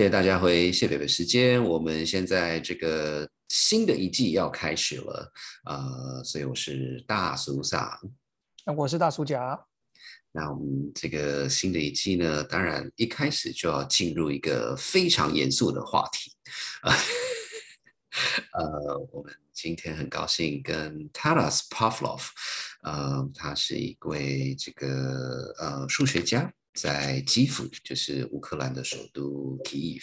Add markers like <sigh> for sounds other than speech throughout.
谢谢大家回谢北北时间。我们现在这个新的一季要开始了，呃，所以我是大苏萨，那我是大苏甲。那我们这个新的一季呢，当然一开始就要进入一个非常严肃的话题啊。<laughs> 呃，我们今天很高兴跟 Taras Pavlov，呃，他是一位这个呃数学家。在基辅，就是乌克兰的首都 Kiev，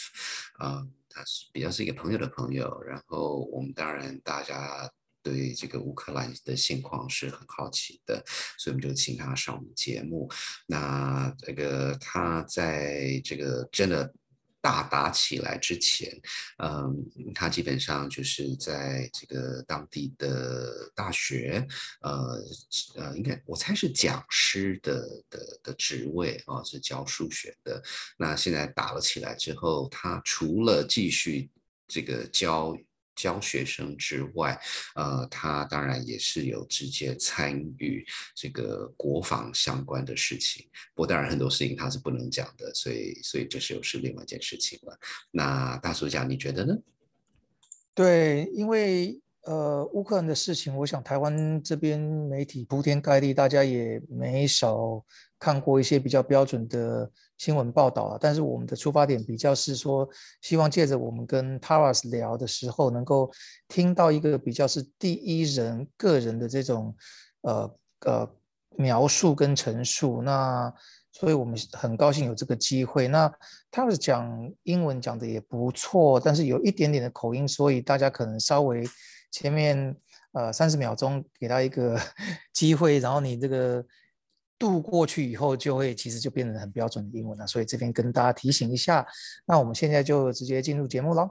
啊，他是比较是一个朋友的朋友。然后我们当然大家对这个乌克兰的现况是很好奇的，所以我们就请他上我们节目。那这个他在这个真的。大打起来之前，嗯，他基本上就是在这个当地的大学，呃呃，应该我猜是讲师的的的职位啊，是教数学的。那现在打了起来之后，他除了继续这个教。教学生之外，呃，他当然也是有直接参与这个国防相关的事情。不过，当然很多事情他是不能讲的，所以，所以这是又是另外一件事情了。那大叔讲，你觉得呢？对，因为呃，乌克兰的事情，我想台湾这边媒体铺天盖地，大家也没少看过一些比较标准的。新闻报道啊，但是我们的出发点比较是说，希望借着我们跟 Taras 聊的时候，能够听到一个比较是第一人个人的这种呃呃描述跟陈述。那所以我们很高兴有这个机会。那 Taras 讲英文讲的也不错，但是有一点点的口音，所以大家可能稍微前面呃三十秒钟给他一个 <laughs> 机会，然后你这个。渡过去以后，就会其实就变成很标准的英文了。所以这边跟大家提醒一下，那我们现在就直接进入节目喽。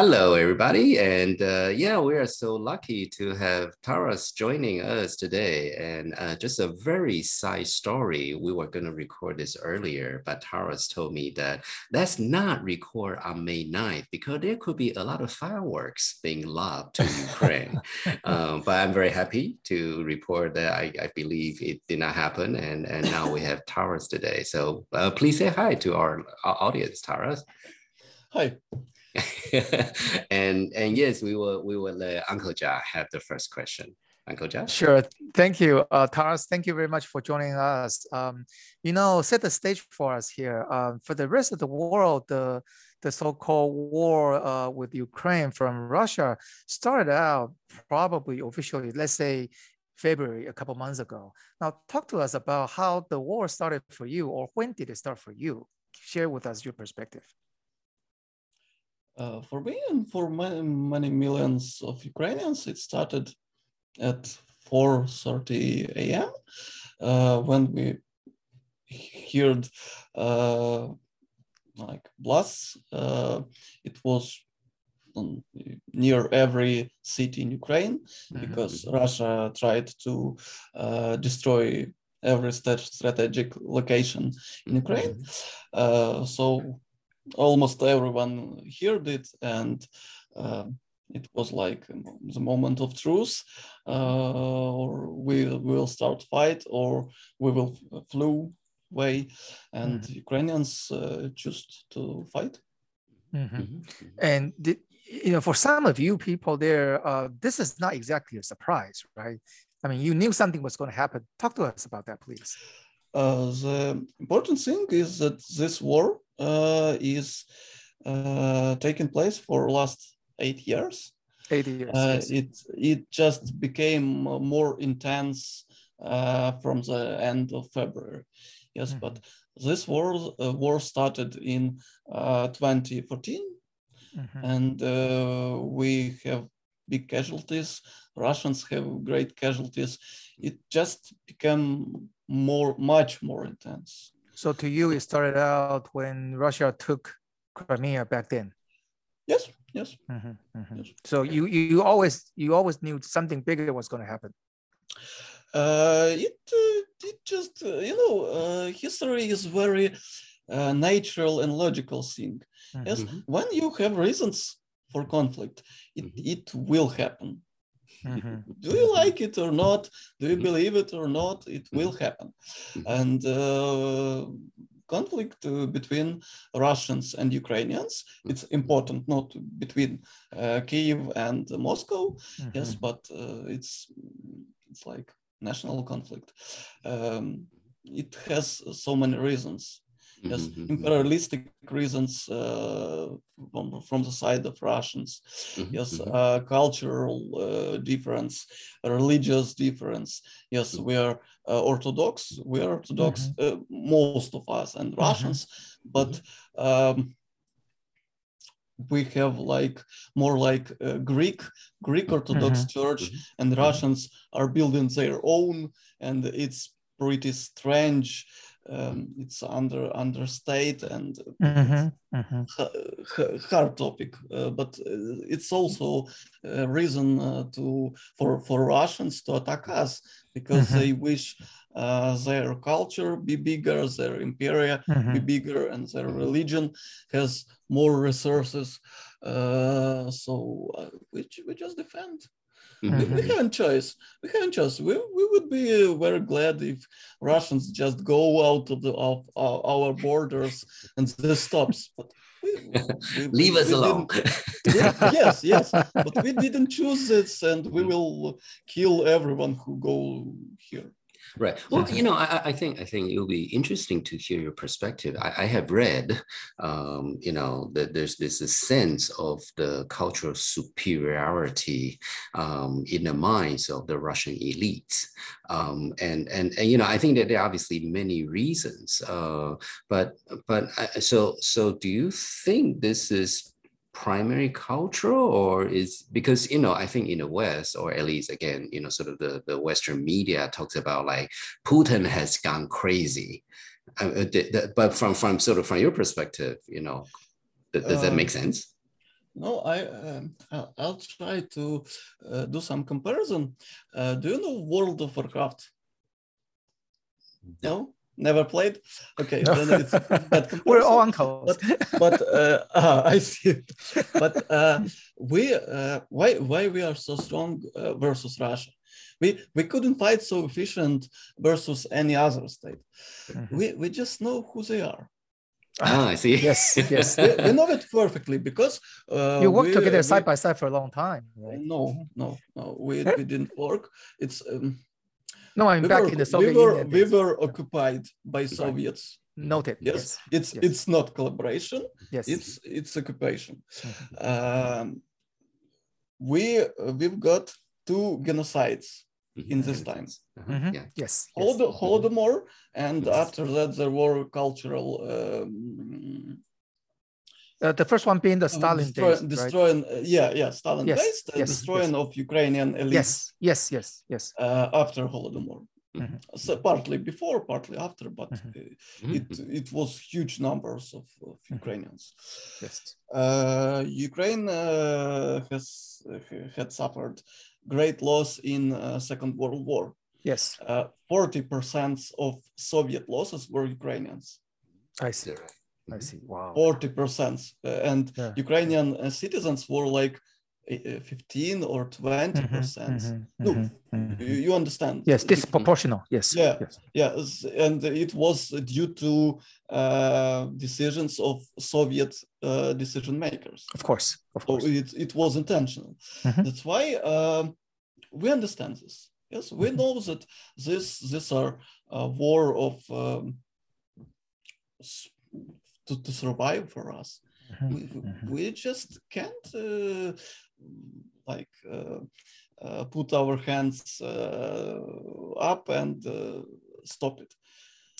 Hello, everybody. And uh, yeah, we are so lucky to have Taras joining us today. And uh, just a very side story. We were going to record this earlier, but Taras told me that let's not record on May 9th because there could be a lot of fireworks being lobbed to Ukraine. <laughs> um, but I'm very happy to report that I, I, believe it did not happen. And, and now we have Taras today. So uh, please say hi to our, our audience, Taras. Hi. <laughs> and and yes, we will we will let Uncle Ja have the first question. Uncle Ja. Sure. Thank you, uh, Taras. Thank you very much for joining us. Um, you know, set the stage for us here. Um, for the rest of the world, the the so-called war uh, with Ukraine from Russia started out probably officially, let's say February, a couple months ago. Now, talk to us about how the war started for you, or when did it start for you? Share with us your perspective. Uh, for me and for many, many millions of Ukrainians, it started at 4.30 a.m. Uh, when we heard uh, like blasts. Uh, it was near every city in Ukraine mm-hmm. because Russia tried to uh, destroy every strategic location in Ukraine. Mm-hmm. so almost everyone heard it and uh, it was like the moment of truth uh, or we will start fight or we will flew away and mm-hmm. ukrainians uh, choose to fight mm-hmm. Mm-hmm. and the, you know for some of you people there uh, this is not exactly a surprise right i mean you knew something was going to happen talk to us about that please uh, the important thing is that this war is uh, taking place for last eight years. Eight years. Uh, yes. It it just became more intense from the end of February. Yes, mm-hmm. but this war war started in 2014, mm-hmm. and we have big casualties. Russians have great casualties. It just became more, much more intense. So to you, it started out when Russia took Crimea back then. Yes. Yes. Mm-hmm, mm-hmm. yes. So you you always you always knew something bigger was going to happen. Uh, it uh, it just uh, you know uh, history is very uh, natural and logical thing. Mm-hmm. Yes, when you have reasons for conflict, it, mm-hmm. it will happen. Mm-hmm. <laughs> Do you like it or not? Do you believe it or not? It will happen. And uh, conflict uh, between Russians and Ukrainians. It's important, not between uh, Kiev and Moscow, mm-hmm. yes, but uh, it's it's like national conflict. Um, it has so many reasons yes mm-hmm, mm-hmm. imperialistic reasons uh, from, from the side of russians mm-hmm, yes mm-hmm. uh, cultural uh, difference religious difference yes we are uh, orthodox we are orthodox mm-hmm. uh, most of us and mm-hmm. russians but um, we have like more like greek greek orthodox church and russians are building their own and it's pretty strange um, it's under under state and mm-hmm, mm-hmm. hard topic uh, but uh, it's also a reason uh, to for for russians to attack us because mm-hmm. they wish uh, their culture be bigger their empire be mm-hmm. bigger and their religion has more resources uh, so uh, we, we just defend Mm-hmm. We, we haven't choice. We haven't choice. We, we would be uh, very glad if Russians just go out of the of, uh, our borders and this stops. But we, we, leave us alone. <laughs> yes, yes, but we didn't choose this, and we will kill everyone who go here. Right. <laughs> Well, you know, I, I, think I think it'll be interesting to hear your perspective. I, I have read, um, you know, that there's this sense of the cultural superiority um, in the minds of the Russian elites, um, and, and and you know, I think that there are obviously many reasons. Uh, but but I, so so, do you think this is primary cultural or is because you know i think in the west or at least again you know sort of the, the western media talks about like putin has gone crazy. Uh, the, the, but from from sort of from your perspective you know does that make um, sense? no i um, i'll try to uh, do some comparison. Uh, do you know world of warcraft? No never played. Okay, no. then it's <laughs> We're all uncles. But, but uh, uh, <laughs> I see. But uh, we uh, why why we are so strong uh, versus Russia? We we couldn't fight so efficient versus any other state. Mm-hmm. We we just know who they are. Ah, I see. <laughs> yes, yes. we, we, know it perfectly because uh, you worked together we, side by side for a long time. Right? No, no, no. We, we didn't work. It's um, no, I'm we back were, in the Soviet we were, Union. We were occupied by Soviets. Noted. Yes, yes. it's yes. it's not collaboration. Yes, it's it's occupation. Mm-hmm. Um, we we've got two genocides mm-hmm. in this time. Uh-huh. Mm-hmm. Yeah. Yes. Hold, yes. Holodomor, and yes. after that there were cultural um, uh, the first one being the Stalin destroy, days, destroying, right? uh, yeah, yeah, Stalin yes, based, uh, yes, destroying yes. of Ukrainian elites. Yes, yes, yes, yes. Uh, after Holodomor, mm-hmm. so partly before, partly after, but mm-hmm. Uh, it mm-hmm. it was huge numbers of, of mm-hmm. Ukrainians. Yes. Uh, Ukraine has had suffered great loss in Second World War. Yes. Forty percent of Soviet losses were Ukrainians. I see. I see. Wow. 40%. Uh, and yeah. Ukrainian uh, citizens were like uh, 15 or 20 mm-hmm, percent mm-hmm, no mm-hmm, mm-hmm. you understand yes disproportional yes yeah yes. yes and it was due to uh, decisions of soviet uh, decision makers of course of course so it, it was intentional mm-hmm. that's why um, we understand this yes we mm-hmm. know that this these are a war of um, to, to survive for us. Mm-hmm. We, mm-hmm. we just can't uh, like uh, uh, put our hands uh, up and uh, stop it.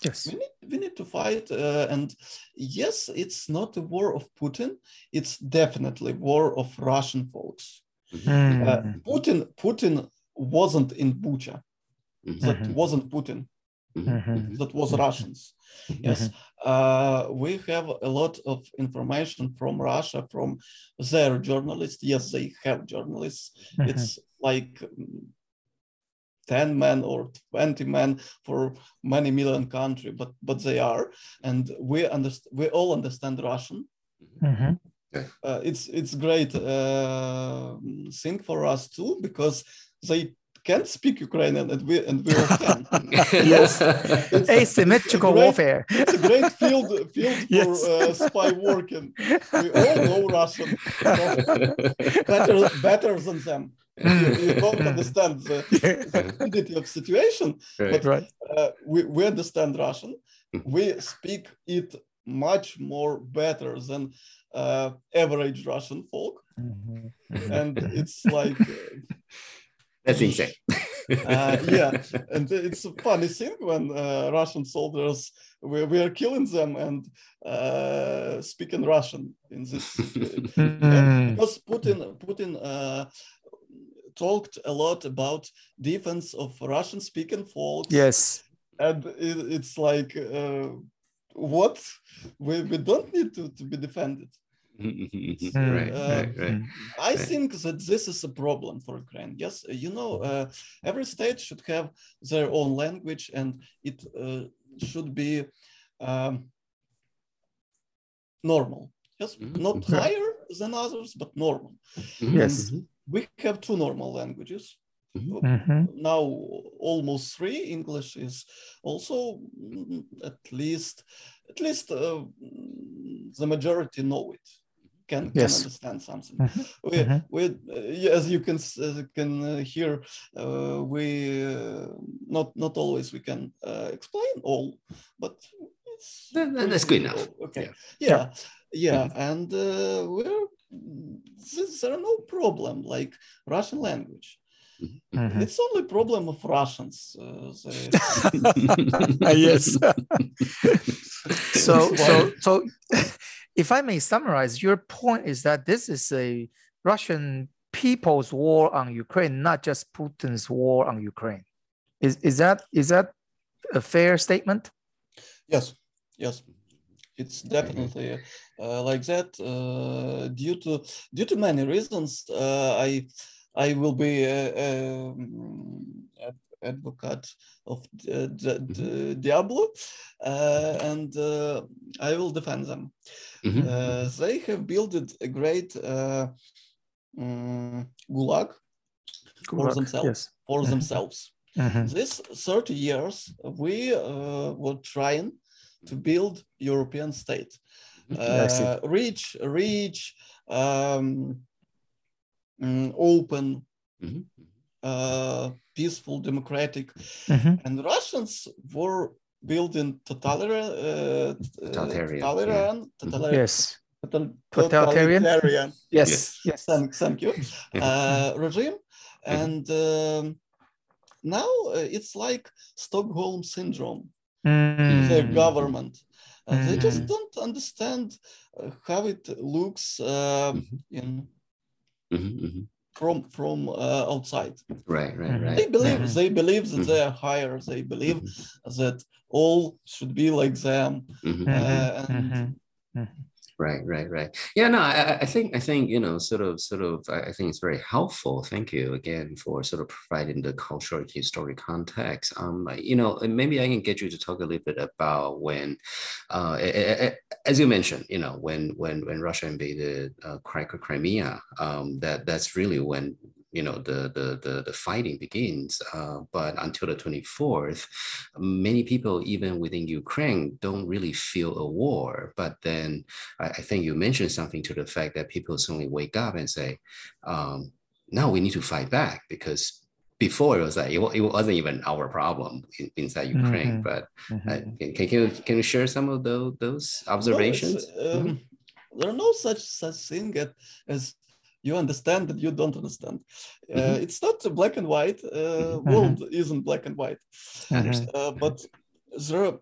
Yes, we need, we need to fight, uh, and yes, it's not a war of Putin. It's definitely war of Russian folks. Mm-hmm. Putin Putin wasn't in Bucha. Mm-hmm. That wasn't Putin. Mm-hmm. That was Russians. Yes, uh, we have a lot of information from Russia, from their journalists. Yes, they have journalists. Mm-hmm. It's like 10 men or 20 men for many million country, but but they are. And we understand we all understand Russian. Mm-hmm. Uh, it's it's great uh, thing for us too because they can't speak Ukrainian and we and we all <laughs> can. yes, asymmetrical great, warfare. it's a great field field Yes. for uh, spy working. We all know Russian better better than them. You, you don't <laughs> understand the, the crudity of situation, Right. right. uh, we, we understand Russian. Mhm. We speak it much more better than uh, average Russian folk, Mhm. and it's like That's insane. uh, yeah, and it's a funny thing when uh, Russian soldiers we, we are killing them and uh, speaking Russian in this. Mhm. because Putin Putin uh, talked a lot about defense of Russian speaking folks Yes. and it, it's like uh, what we, we don't need to, to be defended right, Uh, right, right. i think that this is a problem for ukraine. Yes you know uh, every state should have their own language and it uh, should be um, normal. Yes not higher than others but normal. Yes. mhm, we have two normal languages. Mhm. now almost three english is also mm, at least at least uh, the majority know it can, can understand something Mhm. we, Mhm. we uh, as you can as you can uh, hear uh, we uh, not not always we can uh, explain all but it's That- that- that's good pretty enough. okay Yeah. yeah yeah, and uh, we're there are no problem like russian language Mhm. it's only problem of Russians. Uh, they- <laughs> yes. <laughs> so It's so so if I may summarize, your point is that this is a Russian people's war on Ukraine, not just Putin's war on Ukraine. Is is that is that a fair statement? yes, yes, it's definitely uh, like that. Uh, due to due to many reasons, uh, I I will be uh, um, advocate of the, the, the Diablo, uh, and uh, I will defend them. Mhm. Uh, they have built a great uh, mm, gulag Good For themselves. Yes. for Mhm. themselves. Mhm. This 30 years, we uh, were trying to build European state, Yeah, I uh, rich, rich, um, mm, open, Mhm. Uh, peaceful, democratic, Mhm. and Russians were building totalitarian, uh, Totalitarian, totalitarian, totalitarian, Yes. Totalitarian? totalitarian Yes. Yes. thank, thank you Yeah. <laughs> uh, regime and um, now uh, it's like stockholm syndrome the Mm. government uh, they just Mhm. don't understand uh, how it looks uh, Mhm. in Mhm, mhm. From from uh, outside Right, right, Mhm. right. they believe Mhm. they believe that Mhm. they are higher they believe that all should be like them Mhm. Mhm. uh, and. Right, right, right. Yeah, no, I, I- think, I think, you know, sort of, sort of, I think it's very helpful. Thank you again for sort of providing the cultural historic context. Um, you know, maybe I can get you to talk a little bit about when, uh, as you mentioned, you know, when when when Russia invaded uh, Crimea, um, that that's really when you know the the the, the fighting begins. Uh, but until the twenty fourth, many people, even within Ukraine, don't really feel a war. But then I, I think you mentioned something to the fact that people suddenly wake up and say, um, "Now we need to fight back," because before it was like it, it wasn't even our problem in, inside Ukraine. Mhm. But uh, can, can you can you share some of those those No, it's, observations? um, Mhm. There are no such such thing as, as you understand that you don't understand. Uh, Mhm. It's not a black and white. Uh, Mhm. World isn't black and white, Mhm. uh, but there are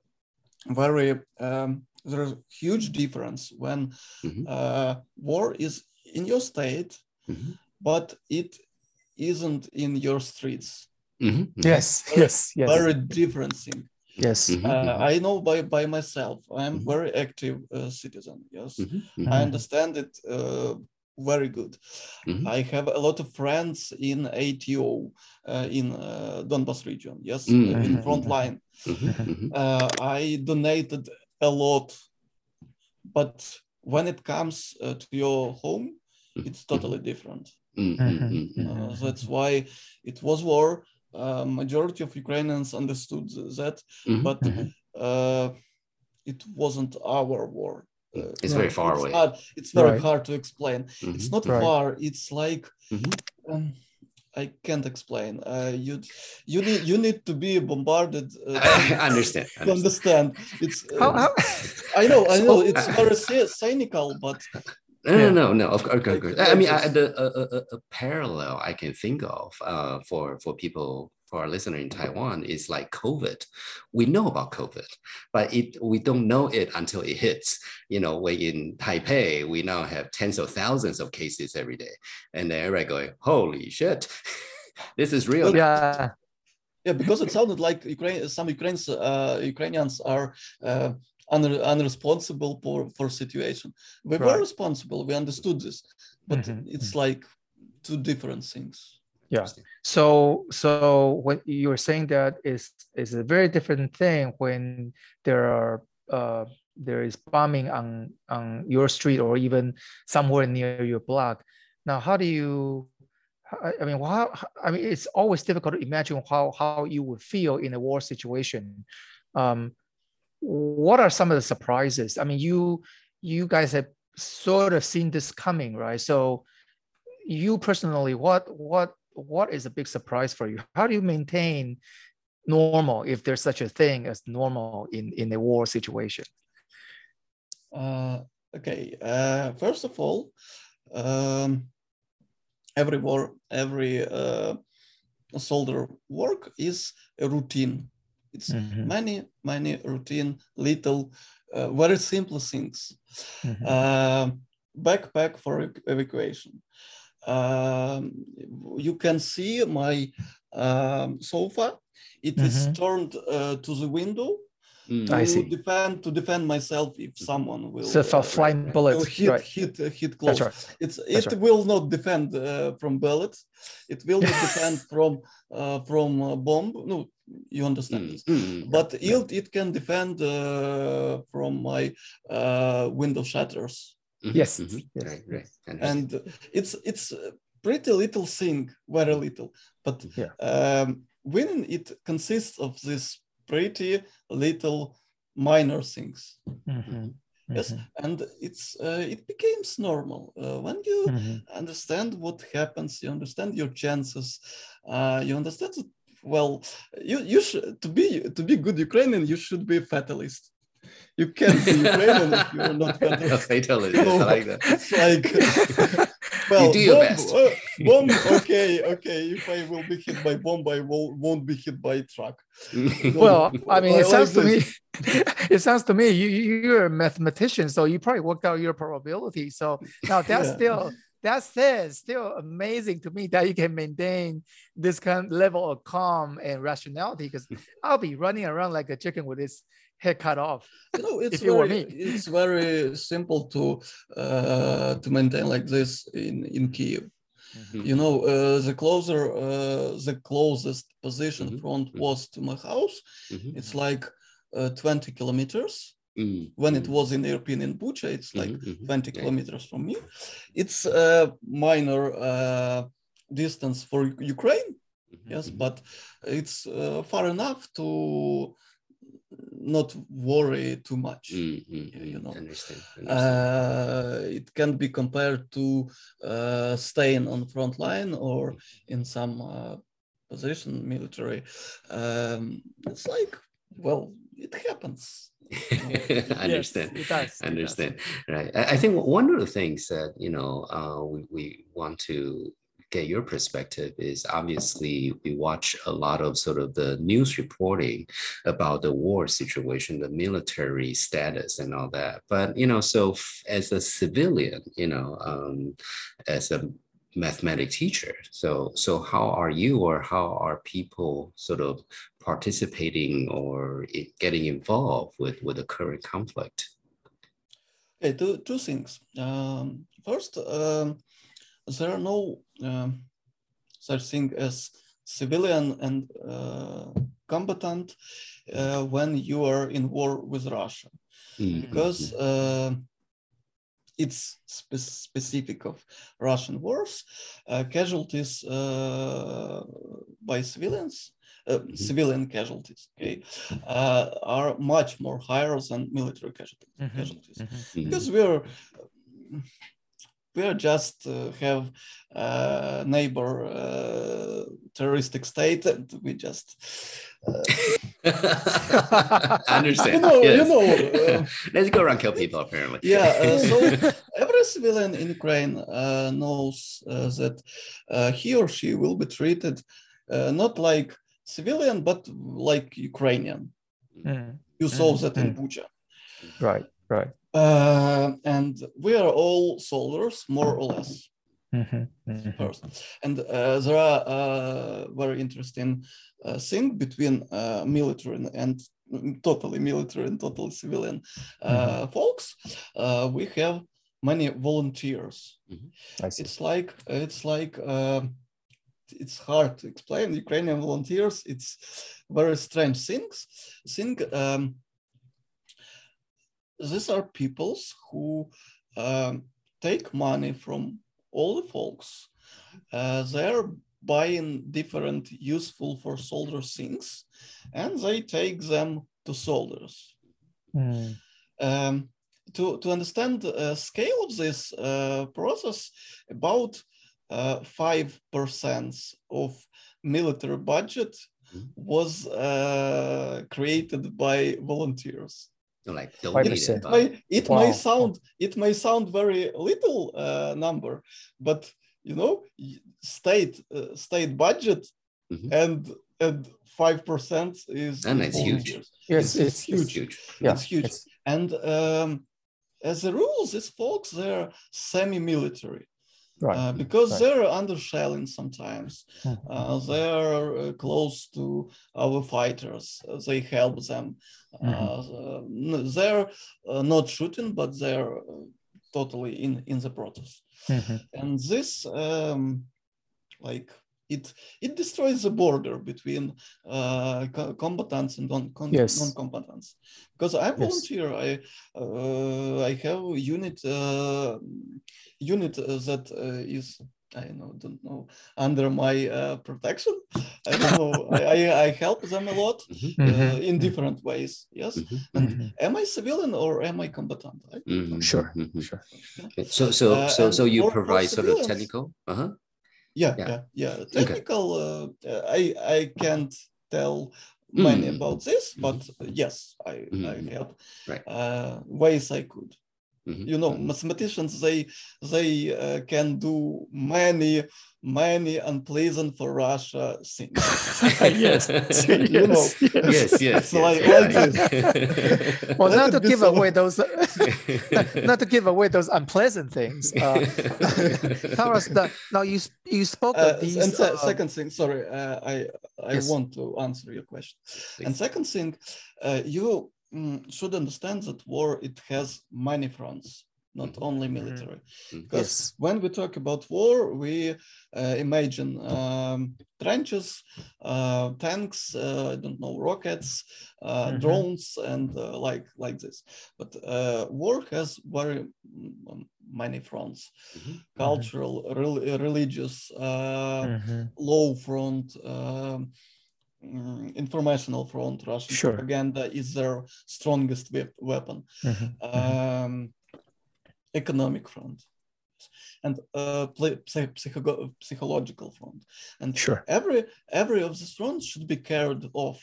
very um, there's a huge difference when Mhm. uh, war is in your state, Mhm. but it isn't in your streets. Mhm. Yes. Yes. Yes. Very different thing. Yes. Uh, I know by by myself. I'm Mhm. very active uh, citizen. Yes. Mhm. I understand it uh, very good. Mhm. I have a lot of friends in ATO uh, in uh, Donbas region. Yes, Mm. uh, in front line. Mhm. Mhm. Uh, I donated a lot, but when it comes uh, to your home, it's totally different. Uh, that's why it was war. Uh, majority of Ukrainians understood that, but it wasn't our war. Uh, It's very far it's away. Hard, it's very Right. hard to explain. It's Mhm, not Right. far. It's like mhm. um, I can't explain. Uh, you you need you need to be bombarded uh, <laughs> I understand. to understand. It's uh, How, how, I know I know So- it's very cynical, but No, no, Yeah. no, no. Of course, of course. I mean, I, the a, a, a- a parallel I can think of uh, for for people for our listener in Taiwan is like COVID. We know about COVID, but it we don't know it until it hits. You know, when in Taipei, we now have tens of thousands of cases every day, and then everybody going, "Holy shit, <laughs> this is real." now." yeah. yeah, because it sounded like Ukraine. Some Ukrainians uh, Ukrainians are. Uh, un- unresponsible for for situation we were responsible we understood this but Mhm, it's like two different things Yeah. So so what you're saying that is is a very different thing when there are uh, there is bombing on on your street or even somewhere near your block. Now, how do you? I I mean, how, I mean, it's always difficult to imagine how how you would feel in a war situation. Um, what are some of the surprises? I mean, you you guys have sort of seen this coming, right? So you personally, what what what is a big surprise for you? How do you maintain normal if there's such a thing as normal in in a war situation? Uh, okay. Uh, first of all, um, every war, every uh, soldier work is a routine. It's Mhm, many, many routine, little, uh, very simple things. mhm, Uh, backpack for ev- evacuation. Um, you can see my um, sofa. It is Mhm. turned uh, to the window Mm. I to see. defend to defend myself if someone will So for uh, flying right. bullets, will hit right? hit uh, hit close. That's right. It's That's it right. will not defend uh, from bullets. It will not defend <laughs> from uh, from uh, bomb. No, you understand Mm, this. mm, But yeah. it it can defend uh, from my uh, window shutters, Mhm, Yes, mhm. yes, Right, right. yes. I understand. and it's it's a pretty little thing, very little. But Yeah. um, winning it consists of this pretty little minor things. Mhm, Yes, mhm, and it's uh, it becomes normal uh, when you mhm. understand what happens. You understand your chances. Uh, you understand that. Well, you you should to be to be good Ukrainian. You should be a fatalist. You can't be <laughs> Ukrainian if you're not A fatalist. fatalist. yes, I like that. It's <laughs> like <laughs> well, do your bomb, best. uh, bomb. Okay, okay. If I will be hit by bomb, I will, won't be hit by a truck. Well, I mean, I it sounds to like me, it sounds to me you you- you're a mathematician, so you probably worked out your probability. So now that's Yeah. still that's it. Still amazing to me that you can maintain this kind of level of calm and rationality. Because I'll be running around like a chicken with its head cut off. No, it's If you were very, it's very simple to uh, to maintain like this in in Kiev. Mhm. You know, uh, the closer uh, the closest position Mhm, front mhm. was to my house, Mhm. it's like uh, 20 kilometers. Mm, When it mm, was in European in Bucha, it's like mhm, mhm. 20 Yeah. kilometers from me. It's a minor uh, distance for Ukraine, yes, but it's uh, far enough to not worry too much. Mm, mm, Yeah, you mm. know. Understand. understand. Uh, it can be compared to uh, staying on front line or in some uh, position military. Um, it's like, well, it happens. <laughs> I understand. Yes, it does. it does. understand right I, I think one of the things that you know uh, we, we want to get your perspective is obviously we watch a lot of sort of the news reporting about the war situation the military status and all that but you know so as a civilian you know um, as a mathematic teacher so so how are you or how are people sort of participating or getting involved with with the current conflict Okay, two, two things. Um, first, um, there are no um, such thing as civilian and uh, combatant uh, when you are in war with Russia. Mm, because uh, it's spe specific of Russian wars. Uh, casualties uh, by civilians, uh, mm -hmm. civilian casualties, okay, uh, are much more higher than military casualties. Mm -hmm. casualties. Mm -hmm. Because we're we are just uh, have a neighbor uh, terroristic state and we just uh, <laughs> understand you know, yes. you know <laughs> uh, let's go around kill people apparently yeah uh, so <laughs> every civilian in ukraine uh, knows that he or she will be treated not like civilian but like ukrainian mm. you saw mm. that in mm. bucha right right uh, and we are all soldiers, more or less. Mm-hmm, mm-hmm. And uh, there are uh, very interesting uh, thing between uh, military and, and, totally military and totally civilian uh, mm-hmm. folks. Uh, we have many volunteers. Mm-hmm. It's like it's like um, it's hard to explain. Ukrainian volunteers. It's very strange things. Thing. Um, these are peoples who um, take money from all the folks. Uh, they're buying different useful for soldiers things and they take them to soldiers. Mm. Um, to, to understand the scale of this uh, process, about uh, 5% of military budget hmm. was uh, created by volunteers like it, may, it wow. may sound it may sound very little uh, number but you know state uh, state budget mm-hmm. and and five percent is and it's huge yes it's, it's, huge. it's huge yeah, it's huge it's... and um, as a rule these folks they're semi-military right. Uh, because right. they're undershelling sometimes. Mm-hmm. Uh, they're uh, close to our fighters. they help them. Mm-hmm. they're not shooting, but they're totally in in the process. Mm-hmm. And this, um, like it it destroys the border between uh, combatants and non yes. non-combatants because i volunteer yes. i uh, i have a unit uh, unit that uh, is I know, don't know, under my uh, protection. I don't know. I, I, help them a lot <laughs> mm-hmm. uh, mm-hmm. in different ways. Yes. Mm-hmm. And mm-hmm. am I civilian or am I combatant? Right? Mm-hmm. Sure. Sure. Okay. So, so, uh, so, so you provide sort of technical. Uh-huh yeah yeah yeah, yeah. technical okay. uh, i i can't tell many mm. about this mm-hmm. but mm-hmm. yes i mm-hmm. i help right. uh, ways i could mm-hmm. you know mm-hmm. mathematicians they they uh, can do many many unpleasant for Russia things. <laughs> yes, <laughs> <laughs> you know, yes, yes, yes. Like, like well, not to give so. away those, not to give away those unpleasant things. Uh, Taras, now you you spoke uh, of these. And se- uh, second thing, sorry, uh, I I yes. want to answer your question. Please. And second thing, uh, you mm, should understand that war it has many fronts not mm-hmm. only mm-hmm. military. Mm-hmm. Because yes. when we talk about war, we uh, imagine um, trenches, uh, tanks, uh, I don't know, rockets, uh, mm-hmm. drones, and uh, like like this. But uh, war has very many fronts: mm-hmm. cultural, re- religious, mm-hmm. law front. Um, mm, informational front russian sure. propaganda is their strongest weapon um, economic front and uh, psycho psychological front. And sure. every every of these fronts should be carried off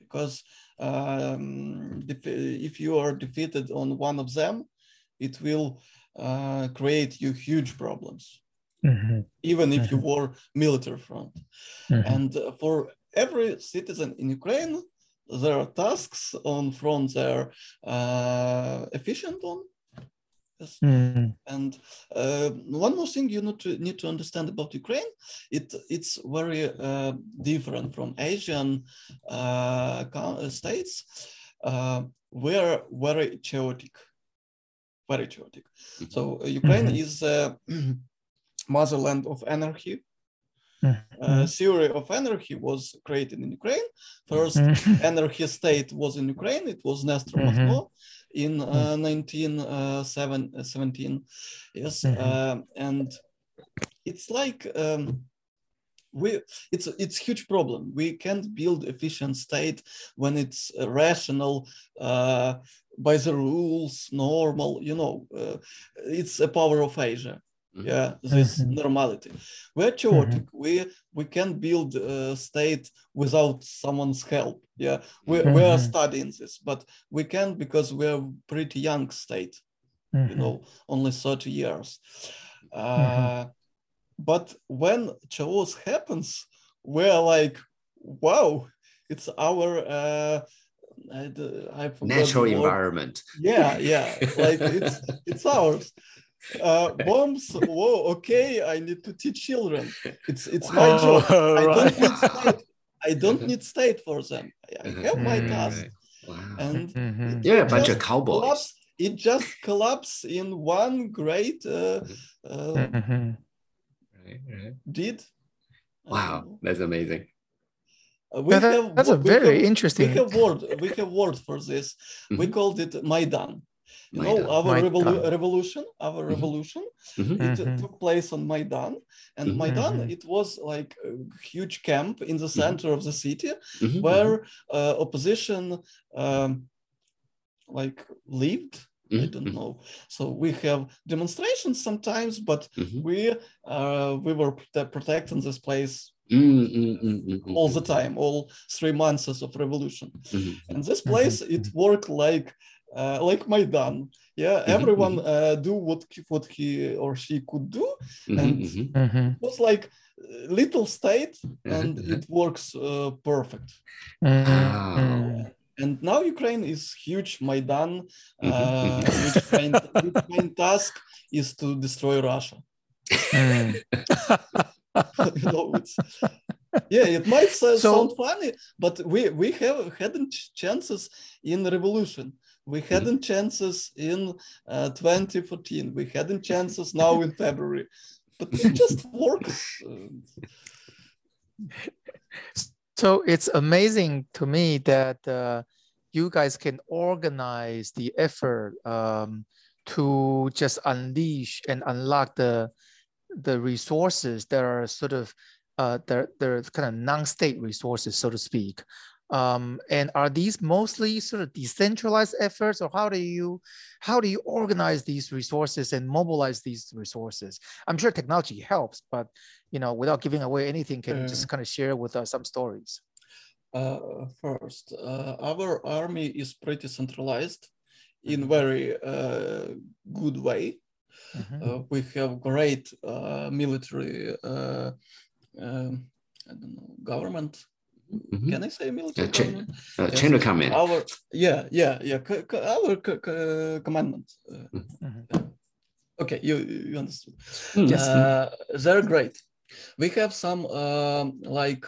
because um, if you are defeated on one of them, it will uh, create you huge problems. Mm-hmm. Even if mm-hmm. you were military front, mm-hmm. and uh, for every citizen in Ukraine, there are tasks on front they're uh, efficient on, Yes. Mm. And uh, one more thing you need to need to understand about Ukraine, it it's very uh, different from Asian uh, states. Uh, we're very chaotic, very chaotic. Mm-hmm. So uh, Ukraine mm-hmm. is a <clears throat> motherland of anarchy. Mm-hmm. theory of anarchy was created in Ukraine. 1st mm-hmm. anarchy state was in Ukraine. It was Nestor mm-hmm. Makhno in uh, 1917. Yes, Mhm. and it's like um, we it's it's huge problem we can't build efficient state when it's uh, rational uh, by the rules normal you know uh, it's a power of asia. Yeah this normality. We're chaotic. We we can build a state without someone's help. Yeah we, we are Mhm. studying this but we can't because we're pretty young state you Mhm. know only 30 years. Uh, but when chaos happens we're like wow it's our uh, I, d- I forgot Natural environment. yeah yeah like it's it's ours <laughs> uh, <laughs> bombs whoa okay i need to teach children it's it's my Oh, job i <laughs> don't need state i don't need state for them i have my task Wow. and. You're a bunch of cowboys. collapse, it just collapsed in one great uh, uh. Right, right. did. Wow, that's amazing. Uh, we that- have that's a we very have- interesting. We have word. We have word for this. We Mhm. called it Maidan. You Maidan. know our revolu- revolution. Our Mhm. revolution. Mhm. It uh, Mhm. took place on Maidan, and Mhm. Maidan Mhm. it was like a huge camp in the center of the city where uh, opposition um, like lived. I don't know. So we have demonstrations sometimes, but we uh, we were protecting this place Mm, mm, mm, mm, mm, all the mm. time, all three months of revolution. Mhm. And this place it worked like uh, like Maidan. Yeah, Mhm, everyone uh, do what he- what he or she could do. Mhm, And-. It was like uh, little state, and Mhm, it works uh, perfect. Mhm. Wow. And now Ukraine is huge Maidan. Uh, which, main, task is to destroy Russia. Mhm. <laughs> you know, it's, yeah, it might so- So- sound funny, but we we have hadn't chances in revolution. We hadn't chances in uh, 2014. We hadn't chances <laughs> now in February, but it just <laughs> works. So it's amazing to me that uh, you guys can organize the effort um, to just unleash and unlock the the resources that are sort of uh, they're, they're kind of non-state resources, so to speak. Um, and are these mostly sort of decentralized efforts, or how do you how do you organize these resources and mobilize these resources? I'm sure technology helps, but you know, without giving away anything, can you just kind of share with us some stories? uh, first, uh, our army is pretty centralized in very uh, good way. Mhm. Uh, we have great uh, military, uh, um, I don't know, government. Mhm. Can I say military Uh, cha- government? Uh, chain of command. Our yeah yeah yeah co- co- our co- co- commandment. Uh, Mhm. okay, you you understood. Mm, Yes. Uh, they're great. We have some um, like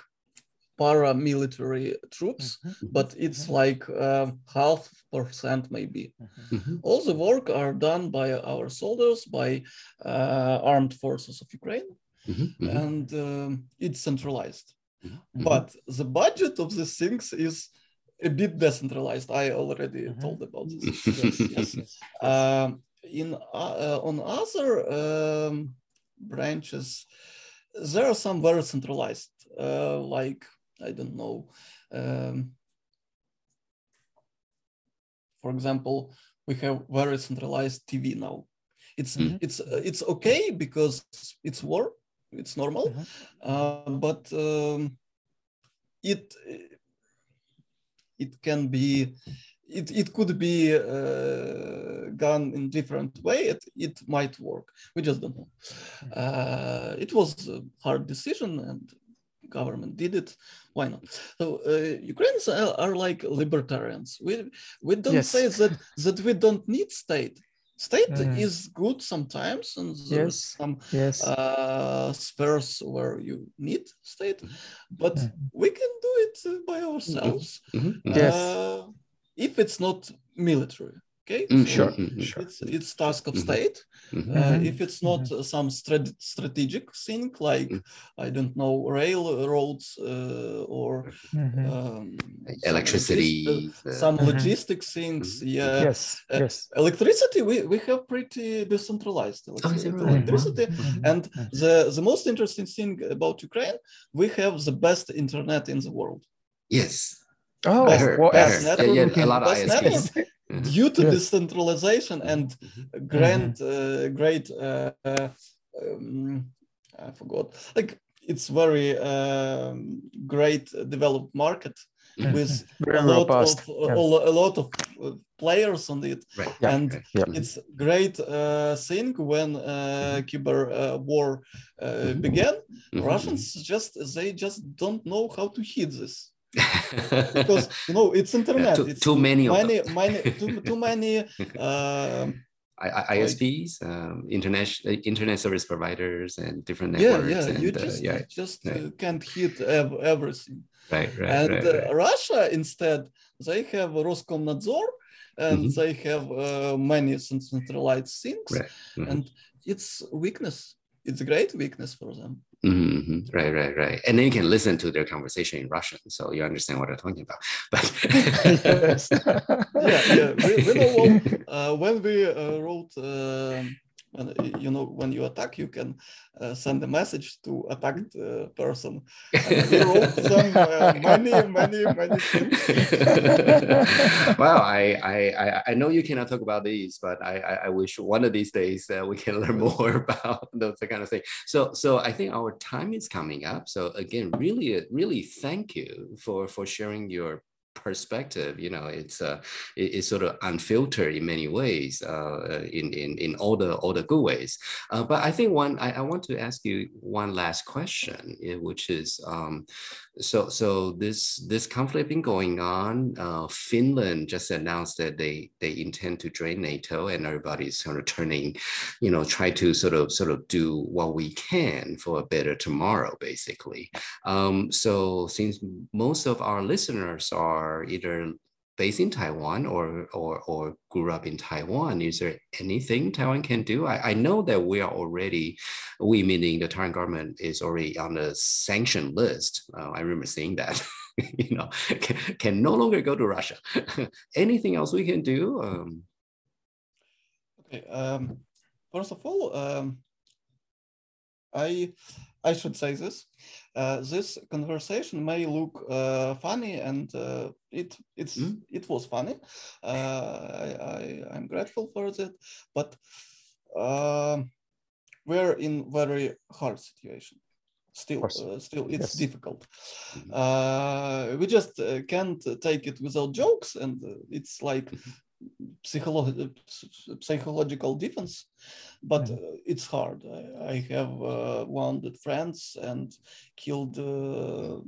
paramilitary troops, Mhm. but it's like um, half percent maybe. Mhm. Mhm. All the work are done by our soldiers, by uh, armed forces of Ukraine, Mhm. Mhm. and um, it's centralized. Mhm. But the budget of these things is a bit decentralized. I already Mhm. told about this. <laughs> Yes, yes, yes. Um, in uh, on other um, branches, there are some very centralized, uh, like I don't know. Um, for example, we have very centralized TV now. It's Mhm. it's uh, it's okay because it's war, it's normal, Mhm. uh, but um, it it can be it, it could be uh, gone in different way. It, it might work. We just don't know. Uh, it was a hard decision and government did it. Why not? So uh, ukrainians are, are like libertarians. We we don't Yes. say that that we don't need state state Mm. is good sometimes and there's Yes. some Yes. uh, spheres where you need state, but Mhm. we can do it uh, by ourselves Mhm. Mhm. Yes. uh, if it's not military. Okay, Mm, So sure. Sure, Mhm. sure. It's it's task of Mhm. state. Mhm. Uh, Mhm. if it's not uh, some strat- strategic thing like Mm. I don't know railroads uh, or Mhm. um, Electricity. logis- uh, uh, some logistics things. Yeah, yes, uh, yes. electricity we, we have pretty decentralized electricity, Oh, is it electri- really? electricity. Mhm. And Mhm. the the most interesting thing about Ukraine, we have the best internet in the world. Yes. Oh, I heard. well, I best network- Yeah, yeah, a lot of ISPs. <laughs> network. Mhm. Due to Yes. decentralization and Mhm. grand, uh, great, uh, uh, um, I forgot. Like it's very um, great developed market Mhm. with Very a lot robust. of uh, yeah. a lot of uh, players on it. Right. Yeah. And. Yeah. It's great uh, thing when uh, cyber uh, war uh, Mhm. began. Mhm. Russians just they just don't know how to hit this. Because you know it's internet. too- it's too many of many, them. many <laughs> too, too many. Um, I, I, ISPs, um, internet internet service providers, and different networks. yeah. and, You uh, just yeah, just right. uh, can't hit ev- everything. right, right, and right, uh. Russia instead they have Roskomnadzor and Mhm. they have uh, many centralized things Right. Mhm. and it's weakness. It's a great weakness for them. Mhm, mhm. Right, right, right. And then you can listen to their conversation in Russian, so you understand what they're talking about. <laughs> But. <laughs> Yeah, yeah. We, we know uh, when we uh, wrote. um when, you know, when you attack, you can uh, send a message to attacked uh, person. And we <laughs> wrote them uh, many, many, many things. <laughs> wow, I, I I know you cannot talk about these, but I I, I wish one of these days that we can <laughs> learn more about those kind of thing. So so I think our time is coming up. So again, really really thank you for for sharing your perspective you know it's uh it, it's sort of unfiltered in many ways uh in in in all the all the good ways. Uh, but i think one I, I want to ask you one last question eh, which is um so so this this conflict been going on uh finland just announced that they they intend to join nato and everybody's sort of turning you know try to sort of sort of do what we can for a better tomorrow basically. Um so since most of our listeners are either based in Taiwan or, or, or grew up in Taiwan, is there anything Taiwan can do? I, I know that we are already, we meaning the Taiwan government is already on the sanction list. Uh, I remember seeing that, <laughs> you know, can, can no longer go to Russia. <laughs> anything else we can do? Um, Okay. Um, first of all, um, I I should say this. Uh, this conversation may look uh, funny, and uh, it it's Mm. it was funny. Uh, I, I I'm grateful for that, but um we're in very hard situation. Still, uh, still, it's Yes. difficult. Mhm. Uh, we just uh, can't take it without jokes, and it's like psycholo- psychological defense but Mhm. uh, it's hard. I, I have uh, wounded friends and killed uh,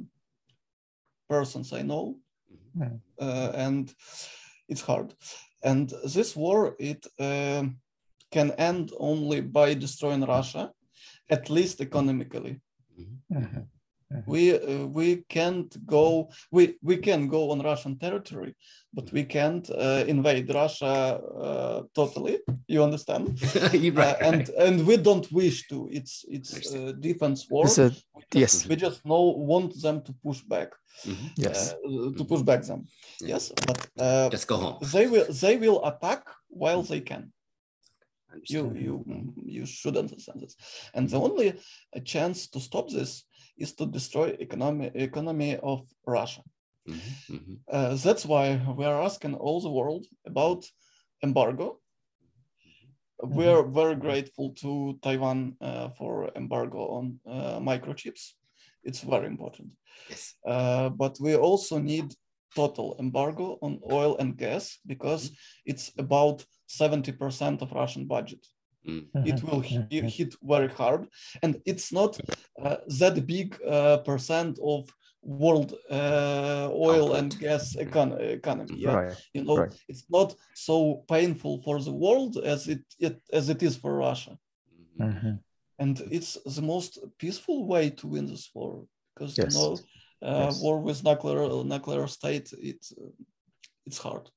persons i know. Mhm. uh, and it's hard. And this war it um, can end only by destroying russia at least economically Mhm. we uh, we can't go we we can go on russian territory but we can't uh, invade russia uh, totally you understand <laughs> You're Uh, right, and and we don't wish to it's it's Understand. uh, defense war It's a, we just, yes. we just know want them to push back Mhm. yes. uh, to push back them Yeah. yes but uh, Just go home. they will they will attack while they can you you you should understand this and the only uh, chance to stop this is to destroy economy economy of russia Mhm, mhm. Uh, that's why we are asking all the world about embargo. We Mhm. are very grateful to Taiwan uh, for embargo on uh, microchips. It's very important. Yes. Uh, but we also need total embargo on oil and gas because it's about 70% of Russian budget. Mm. It will hit, hit very hard. And it's not uh, that big uh, percent of world uh, oil and gas econ- economy. Yeah Right. you know Right. it's not so painful for the world as it, it as it is for russia Mhm. Mhm. and it's the most peaceful way to win this war because Yes. you know uh, Yes. war with nuclear nuclear state it's uh, it's hard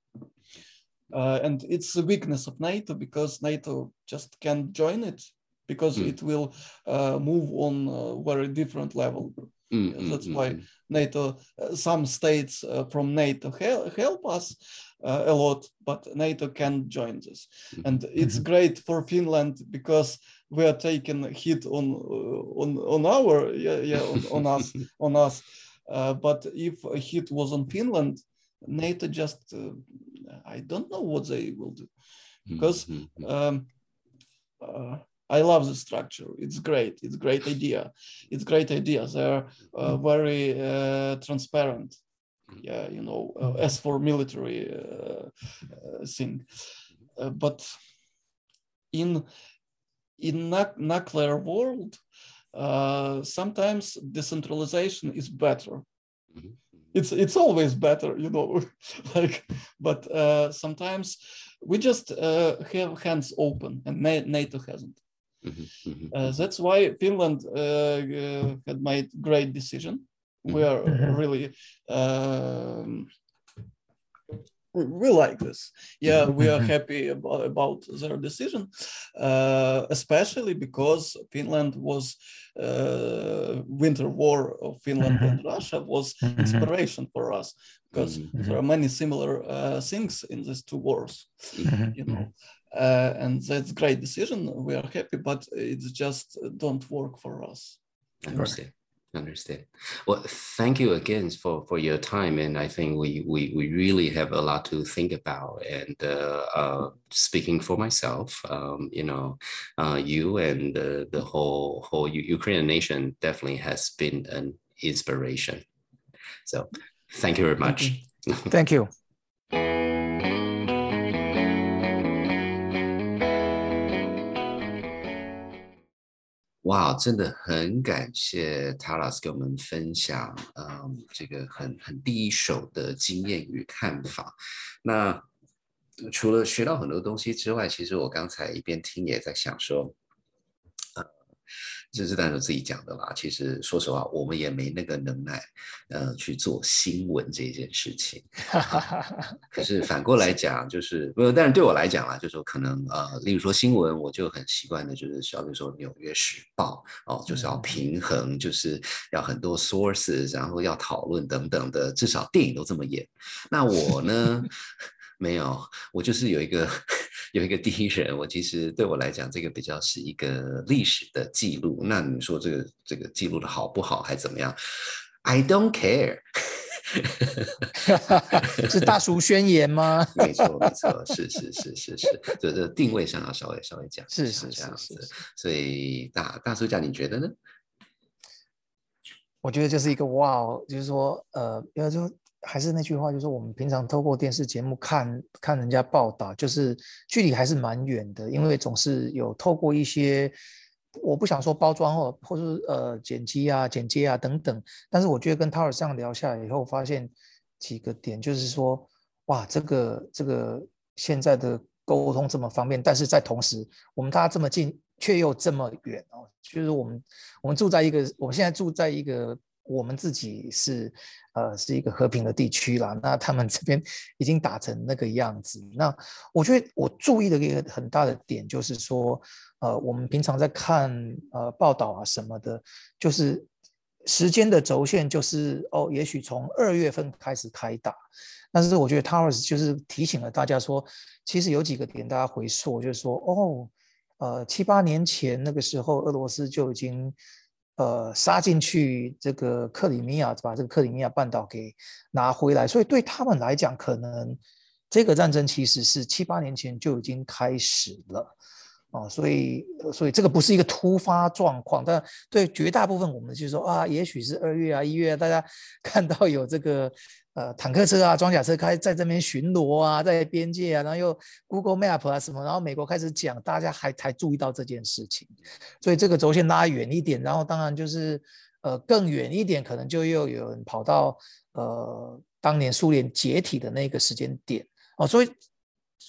uh, and it's a weakness of NATO because NATO just can't join it because Mm. it will uh, move on a very different level. Mm, That's mm, why mm. NATO, uh, some states uh, from NATO help, help us uh, a lot, but NATO can't join this. And it's Mhm. <laughs> great for Finland because we are taking a hit on uh, on on our yeah yeah on, on us <laughs> on us. Uh, but if a hit was on Finland, NATO just uh, I don't know what they will do. because, Mhm, mhm. Um, uh, I love the structure. It's great. It's great idea. It's great idea. They're uh, very uh, transparent. Yeah, you know, uh, as for military uh, uh, thing, but in in nuclear world, uh, sometimes decentralization is better. Mhm. It's it's always better, you know. <laughs> like, but uh, sometimes we just uh, have hands open, and NATO hasn't. Mhm, mhm, Uh, that's why Finland uh, uh, had made great decision. We are really um, we, we like this. Yeah, <laughs> we are happy about, about their decision, uh, especially because Finland was uh, winter war of Finland and <laughs> Russia was <laughs> Mhm. inspiration for us because Mhm. there are many similar uh, things in these two wars Mhm. you know uh, and that's great decision we are happy but it's just don't work for us Understand. Understand. Well, thank you again for for your time, and I think we we we really have a lot to think about. And uh, uh, speaking for myself, um, you know, uh, you and the the whole whole Ukrainian nation definitely has been an inspiration. So, thank you very Thank much. you. <laughs> Thank you. 哇，真的很感谢陶老师给我们分享，嗯，这个很很第一手的经验与看法。那除了学到很多东西之外，其实我刚才一边听也在想说，呃，这是当然我自己讲的啦。其实说实话，我们也没那个能耐，呃，去做新闻这件事情。可是反过来讲，就是不，但是对我来讲啦，就是说可能呃，例如说新闻，我就很习惯的，就是小比如说《纽约时报》哦，就是要嗯平衡，就是要很多 sources，然后要讨论等等的，至少电影都这么演。那我呢，<laughs> 没有，我就是有一个有一个第一人，我其实对我来讲，这个比较是一个历史的记录。那你说这个这个记录的好不好，还怎么样？I don't care。<laughs> 是大叔宣言吗？<laughs> 没错，没错，是是是是是，这这定位上要稍微稍微讲是是下这样子是是。所以大大叔讲，你觉得呢？我觉得就是一个哇哦，就是说，呃，因为就还是那句话，就是我们平常透过电视节目看看人家报道，就是距离还是蛮远的，因为总是有透过一些，我不想说包装或或是呃剪辑啊、剪接啊等等，但是我觉得跟涛尔这样聊下来以后，发现几个点，就是说，哇，这个这个现在的沟通这么方便，但是在同时，我们大家这么近，却又这么远哦。就是我们我们住在一个，我们现在住在一个我们自己是呃是一个和平的地区啦。那他们 <laughs> 这边已经打成那个样子。那我觉得我注意的一个很大的点就是说，呃，我们平常在看呃报道啊什么的，就是时间的轴线就是哦，也许从二月份开始开打。但是我觉得 Towers 就是提醒了大家说，其实有几个点大家回溯，就是说哦。呃，七八年前那个时候，俄罗斯就已经呃杀进去这个克里米亚，把这个克里米亚半岛给拿回来。所以对他们来讲，可能这个战争其实是七八年前就已经开始了啊。所以，所以这个不是一个突发状况。但对绝大部分我们就是说啊，也许是二月啊、一月啊，大家 <laughs> 看到有这个。呃，坦克车啊，装甲车开在这边巡逻啊，在边界啊，然后又 Google Map 啊什么，然后美国开始讲，大家还才注意到这件事情，所以这个轴线拉远一点，然后当然就是呃更远一点，可能就又有人跑到呃当年苏联解体的那个时间点哦，所以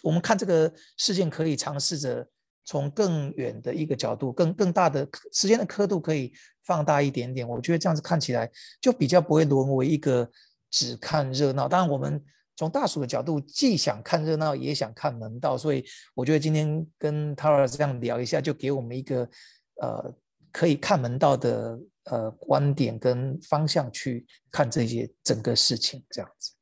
我们看这个事件可以尝试着从更远的一个角度，更更大的时间的刻度可以放大一点点，我觉得这样子看起来就比较不会沦为一个。只看热闹，当然我们从大鼠的角度，既想看热闹，也想看门道，所以我觉得今天跟 Tara 这样聊一下，就给我们一个呃可以看门道的呃观点跟方向去看这些整个事情，这样子。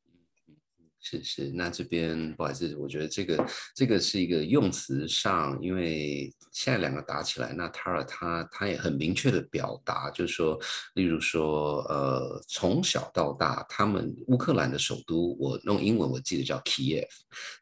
是是，那这边不好意思，我觉得这个这个是一个用词上，因为现在两个打起来，那 Tara 他他也很明确的表达，就是说，例如说，呃，从小到大，他们乌克兰的首都，我用英文我记得叫 Kiev，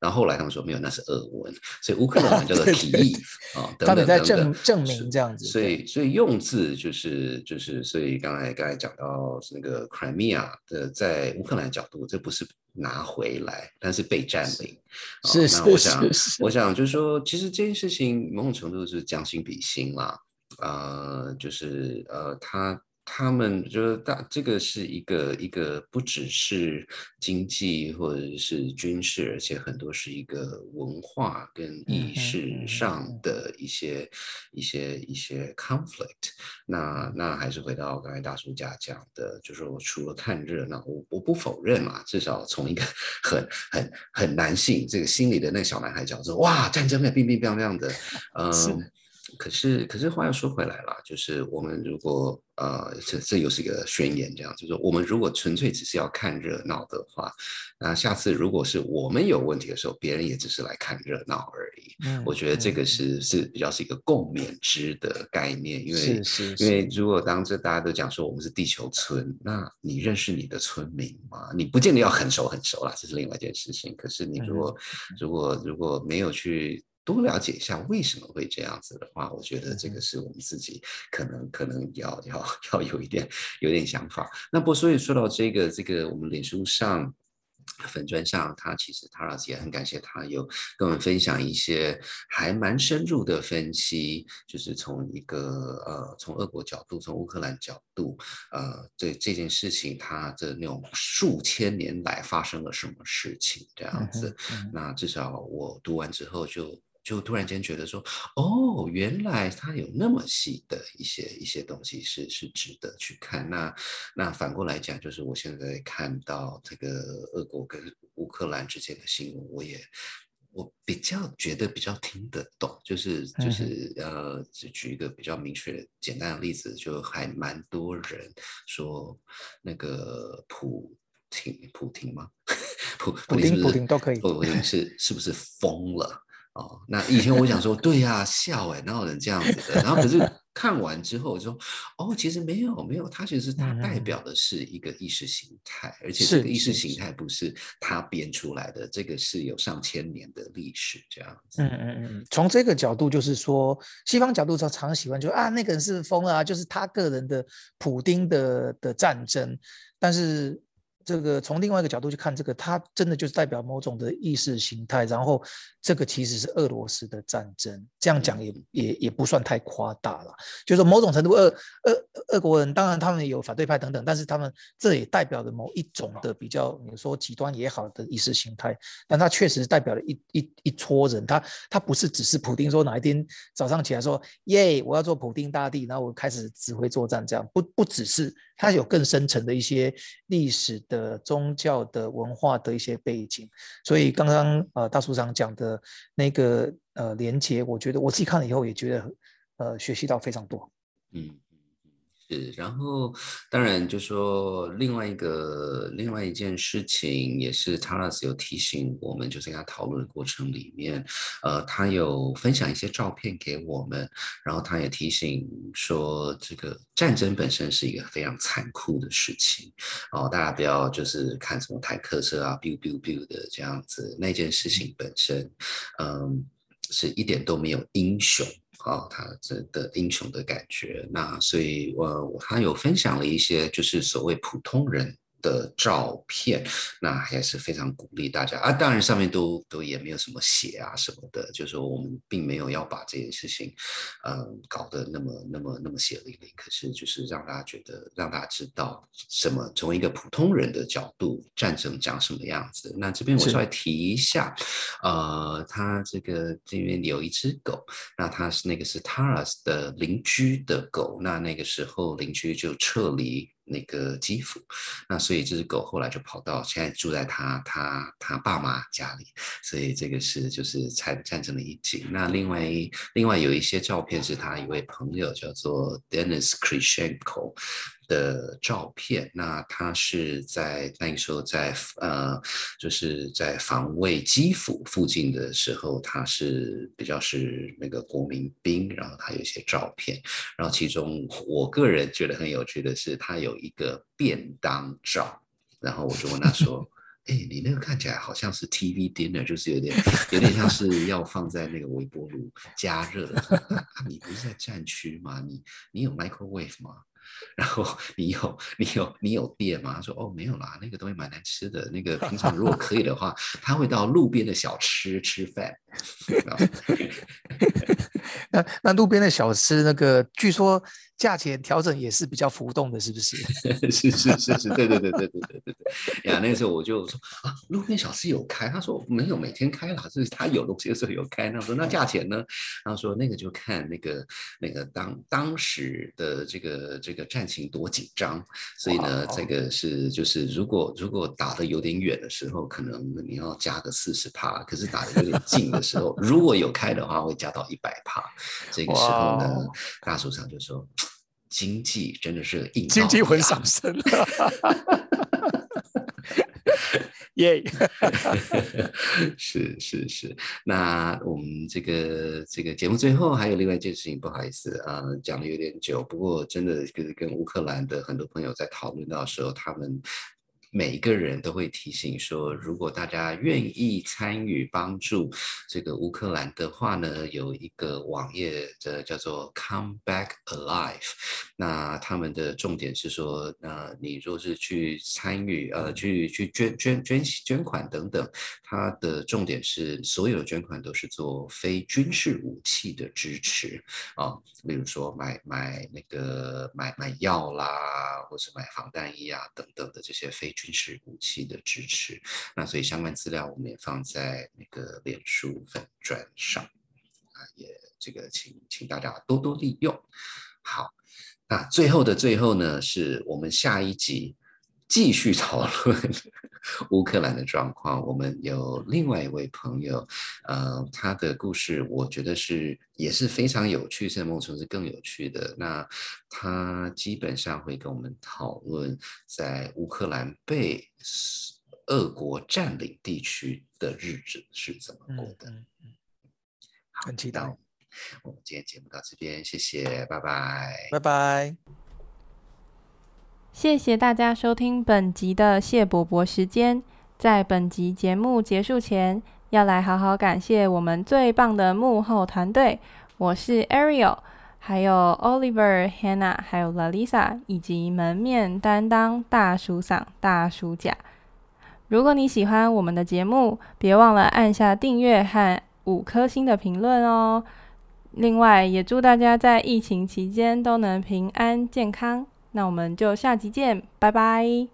然后后来他们说没有，那是俄文，所以乌克兰叫做 <laughs> Kiev 啊，他们在证证明这样子，所以所以用字就是就是，所以刚才刚才讲到那个 Crimea 的，在乌克兰角度，这不是。拿回来，但是被占领。是是是。我想，我想就是说，其实这件事情某种程度是将心比心啦。呃，就是呃，他。他们就是大，这个是一个一个不只是经济或者是军事，而且很多是一个文化跟意识上的一些一些一些 conflict。那那还是回到刚才大叔家讲的，就是我除了看热闹，我我不否认嘛，至少从一个很很很男性这个心里的那个小男孩角度，哇，战争的乒乒乓乓的，嗯。可是，可是话又说回来了，就是我们如果呃，这这又是一个宣言，这样就是我们如果纯粹只是要看热闹的话，那下次如果是我们有问题的时候，别人也只是来看热闹而已。嗯，我觉得这个是是比较是一个共勉之的概念，因为因为如果当这大家都讲说我们是地球村，那你认识你的村民吗？你不见得要很熟很熟啦，这是另外一件事情。可是你如果如果如果没有去。多了解一下为什么会这样子的话，我觉得这个是我们自己可能可能要要要有一点有点想法。那不所以说到这个这个我们脸书上粉砖上，他其实他也很感谢他有跟我们分享一些还蛮深入的分析，就是从一个呃从俄国角度，从乌克兰角度，呃对这件事情它的那种数千年来发生了什么事情这样子。那至少我读完之后就。就突然间觉得说，哦，原来它有那么细的一些一些东西是是值得去看。那那反过来讲，就是我现在看到这个俄国跟乌克兰之间的新闻，我也我比较觉得比较听得懂。就是就是呃，只举一个比较明确简单的例子，就还蛮多人说那个普廷普廷吗？<laughs> 普普丁普丁都可以。普丁是是不是疯了？哦，那以前我想说，对呀，笑哎，哪有人这样子的？然后可是看完之后说，哦，其实没有没有，他其实他代表的是一个意识形态，而且这个意识形态不是他编出来的，这个是有上千年的历史这样子。嗯嗯嗯，从这个角度就是说，西方角度常常喜欢就啊，那个人是疯了，就是他个人的普丁的的战争，但是。这个从另外一个角度去看，这个它真的就是代表某种的意识形态，然后这个其实是俄罗斯的战争，这样讲也也也不算太夸大了。就是说某种程度，俄俄俄国人当然他们有反对派等等，但是他们这也代表了某一种的比较，你说极端也好的意识形态，但它确实代表了一一一撮人，他他不是只是普丁说哪一天早上起来说耶我要做普丁大帝，然后我开始指挥作战这样，不不只是。它有更深层的一些历史的、宗教的、文化的一些背景，所以刚刚呃大叔长讲的那个呃连接，我觉得我自己看了以后也觉得呃学习到非常多。嗯。是，然后当然就说另外一个另外一件事情，也是 Taras 有提醒我们，就是跟他讨论的过程里面，呃，他有分享一些照片给我们，然后他也提醒说，这个战争本身是一个非常残酷的事情，哦，大家不要就是看什么坦克车啊，biu biu biu 的这样子，那件事情本身，嗯，是一点都没有英雄。好，他这的英雄的感觉，那所以，我他有分享了一些，就是所谓普通人。的照片，那还是非常鼓励大家啊！当然上面都都也没有什么写啊什么的，就是说我们并没有要把这件事情，嗯，搞得那么那么那么血淋淋。可是就是让大家觉得，让大家知道什么，从一个普通人的角度，战争长什么样子。那这边我稍微提一下，呃，他这个这边有一只狗，那他是那个是 Taras 的邻居的狗，那那个时候邻居就撤离。那个基辅，那所以这只狗后来就跑到现在住在他他他爸妈家里，所以这个是就是战战争的一景。那另外另外有一些照片是他一位朋友叫做 Dennis Krishenko。的照片，那他是在那个时候在呃，就是在防卫基辅附近的时候，他是比较是那个国民兵，然后他有一些照片，然后其中我个人觉得很有趣的是，他有一个便当照，然后我就问他说：<laughs> “哎，你那个看起来好像是 TV dinner，就是有点有点像是要放在那个微波炉加热，<laughs> 你不是在战区吗？你你有 microwave 吗？”然后你有你有你有店吗？他说哦没有啦，那个东西蛮难吃的。那个平常如果可以的话，他会到路边的小吃吃饭。<laughs> <laughs> 那那路边的小吃，那个据说价钱调整也是比较浮动的，是不是？<laughs> 是是是是，对对对对对对对对。呀，那个时候我就说啊，路边小吃有开，他说没有每天开啦，就是他有东西的时候有开。那说那价钱呢？他说那个就看那个那个当当时的这个这个战情多紧张，所以呢，这个是就是如果如果打的有点远的时候，可能你要加个四十帕，可是打的有点近的时候，如果有开的话，会加到一百帕。这个时候呢，大署长就说：“经济真的是硬，经济会上升了。”耶，<laughs> 是是是。那我们这个这个节目最后还有另外一件事情，不好意思啊，讲的有点久。不过真的跟跟乌克兰的很多朋友在讨论到时候，他们。每一个人都会提醒说，如果大家愿意参与帮助这个乌克兰的话呢，有一个网页的叫做 Come Back Alive。那他们的重点是说，那，你若是去参与，呃，去去捐捐捐捐款等等，它的重点是所有的捐款都是做非军事武器的支持啊，比如说买买那个买买药啦，或者买防弹衣啊等等的这些非。军事武器的支持，那所以相关资料我们也放在那个脸书粉砖上啊，也这个请请大家多多利用。好，那最后的最后呢，是我们下一集继续讨论 <laughs> 乌克兰的状况。我们有另外一位朋友，呃，他的故事我觉得是也是非常有趣，甚至某种是更有趣的。那他基本上会跟我们讨论在乌克兰被俄国占领地区的日子是怎么过的。很期待。我们今天节目到这边，谢谢，拜拜，拜拜。谢谢大家收听本集的谢伯伯时间。在本集节目结束前，要来好好感谢我们最棒的幕后团队。我是 Ariel。还有 Oliver、Hannah，还有 Lalisa，以及门面担当大叔嗓、大叔甲。如果你喜欢我们的节目，别忘了按下订阅和五颗星的评论哦。另外，也祝大家在疫情期间都能平安健康。那我们就下集见，拜拜。